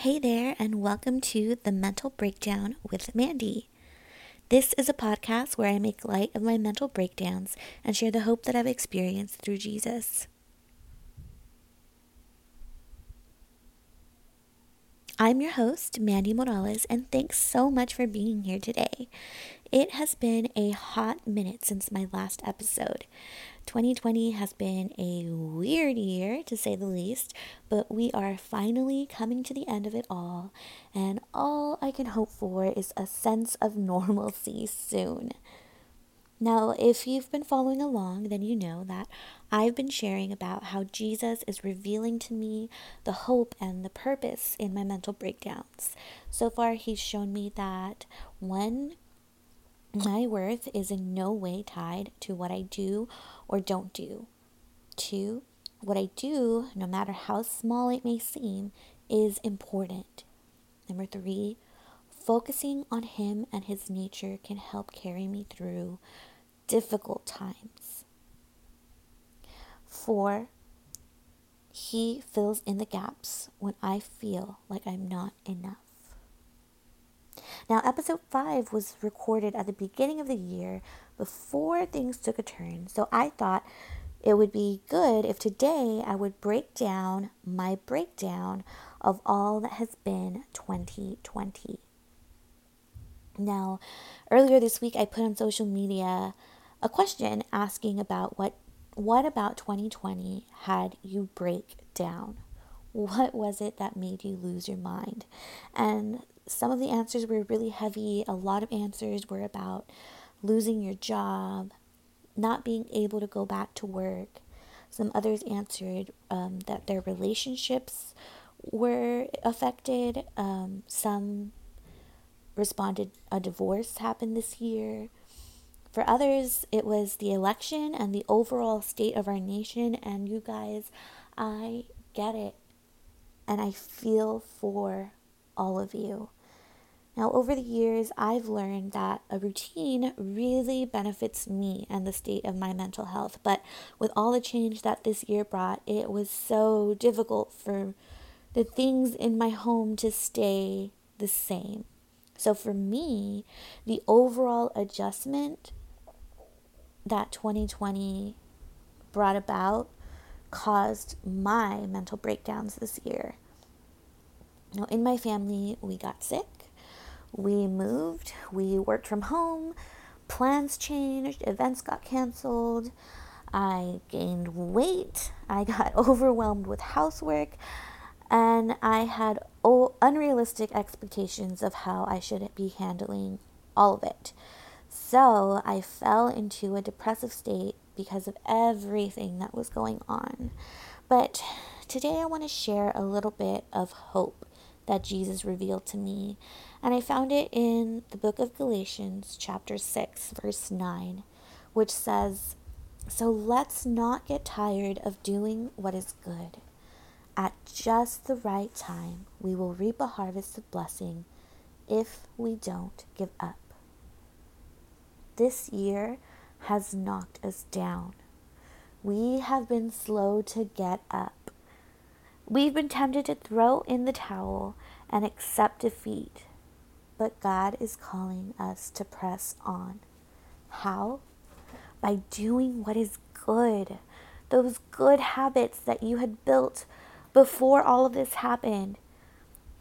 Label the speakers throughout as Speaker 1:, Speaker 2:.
Speaker 1: Hey there, and welcome to The Mental Breakdown with Mandy. This is a podcast where I make light of my mental breakdowns and share the hope that I've experienced through Jesus. I'm your host, Mandy Morales, and thanks so much for being here today. It has been a hot minute since my last episode. 2020 has been a weird year, to say the least, but we are finally coming to the end of it all, and all I can hope for is a sense of normalcy soon. Now, if you've been following along, then you know that I've been sharing about how Jesus is revealing to me the hope and the purpose in my mental breakdowns. So far, he's shown me that one, my worth is in no way tied to what I do or don't do. Two, what I do, no matter how small it may seem, is important. Number three, focusing on Him and His nature can help carry me through difficult times. Four, He fills in the gaps when I feel like I'm not enough. Now, episode 5 was recorded at the beginning of the year before things took a turn, so I thought it would be good if today I would break down my breakdown of all that has been 2020. Now, earlier this week, I put on social media a question asking about what what about 2020 had you break down? What was it that made you lose your mind? And some of the answers were really heavy. A lot of answers were about losing your job, not being able to go back to work. Some others answered um, that their relationships were affected. Um, some responded a divorce happened this year. For others, it was the election and the overall state of our nation. And you guys, I get it. And I feel for all of you. Now, over the years, I've learned that a routine really benefits me and the state of my mental health. But with all the change that this year brought, it was so difficult for the things in my home to stay the same. So, for me, the overall adjustment that 2020 brought about caused my mental breakdowns this year. Now, in my family, we got sick, we moved, we worked from home, plans changed, events got canceled, I gained weight, I got overwhelmed with housework, and I had unrealistic expectations of how I should be handling all of it. So I fell into a depressive state because of everything that was going on. But today I want to share a little bit of hope that Jesus revealed to me. And I found it in the book of Galatians, chapter 6, verse 9, which says, So let's not get tired of doing what is good. At just the right time, we will reap a harvest of blessing if we don't give up this year has knocked us down. We have been slow to get up. We've been tempted to throw in the towel and accept defeat. But God is calling us to press on. How? By doing what is good. Those good habits that you had built before all of this happened.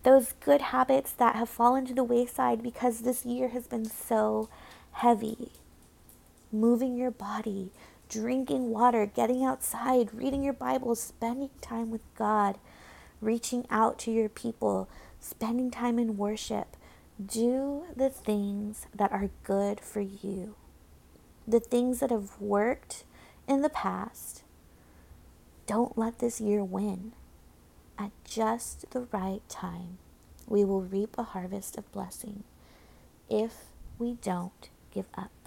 Speaker 1: Those good habits that have fallen to the wayside because this year has been so heavy. Moving your body, drinking water, getting outside, reading your Bible, spending time with God, reaching out to your people, spending time in worship. Do the things that are good for you. The things that have worked in the past. Don't let this year win. At just the right time, we will reap a harvest of blessing. If we don't give up.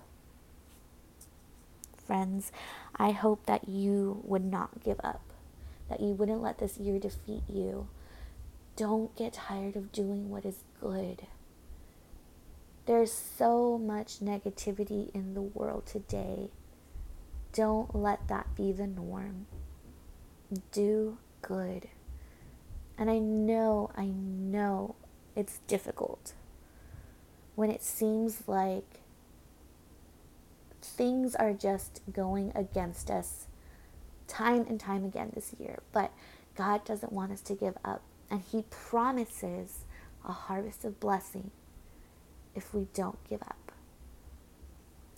Speaker 1: Friends, I hope that you would not give up, that you wouldn't let this year defeat you. Don't get tired of doing what is good. There's so much negativity in the world today. Don't let that be the norm. Do good. And I know, I know it's difficult when it seems like things are just going against us time and time again this year. But God doesn't want us to give up. And He promises a harvest of blessing if we don't give up.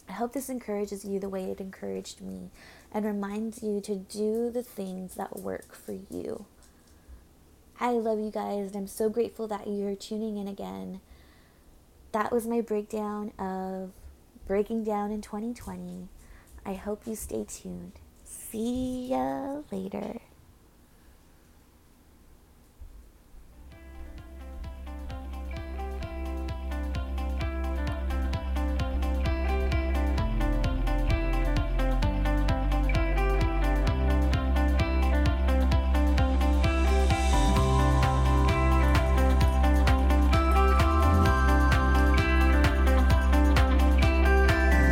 Speaker 1: I hope this encourages you the way it encouraged me and reminds you to do the things that work for you. I love you guys and I'm so grateful that you're tuning in again. That was my breakdown of breaking down in 2020. I hope you stay tuned. See ya later.